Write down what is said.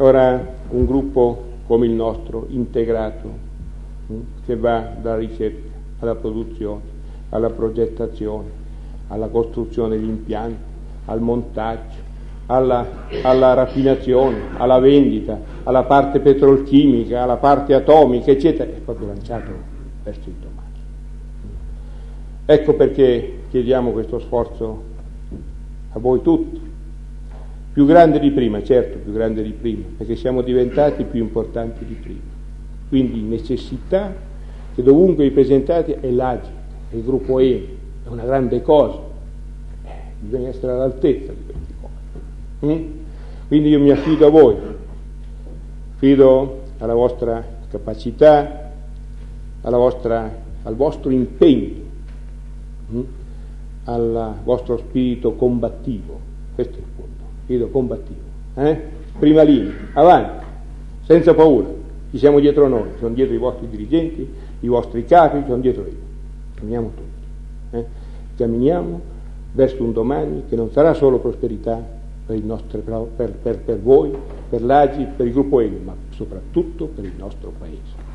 Ora, un gruppo come il nostro, integrato, hm, che va dalla ricerca alla produzione, alla progettazione, alla costruzione degli impianti, al montaggio, alla, alla, raffinazione, alla vendita, alla parte petrolchimica, alla parte atomica, eccetera, è proprio lanciato verso il domani. Ecco perché chiediamo questo sforzo a voi tutti, più grande di prima, certo, più grande di prima, perché siamo diventati più importanti di prima. Quindi necessità che dovunque vi presentate è l'agito, è il gruppo E, è una grande cosa, eh, bisogna essere all'altezza di queste cose. Mm? Quindi io mi affido a voi, fido alla vostra capacità, vostra, al vostro impegno, mm? al vostro spirito combattivo. Questo è il punto, spirito combattivo. Eh? Prima linea, avanti, senza paura. Ci siamo dietro noi, sono dietro i vostri dirigenti, i vostri capi, sono dietro io. Camminiamo tutti. Eh? Camminiamo verso un domani che non sarà solo prosperità per, nostro, per, per, per voi, per l'Agi, per il gruppo Eni, ma soprattutto per il nostro Paese.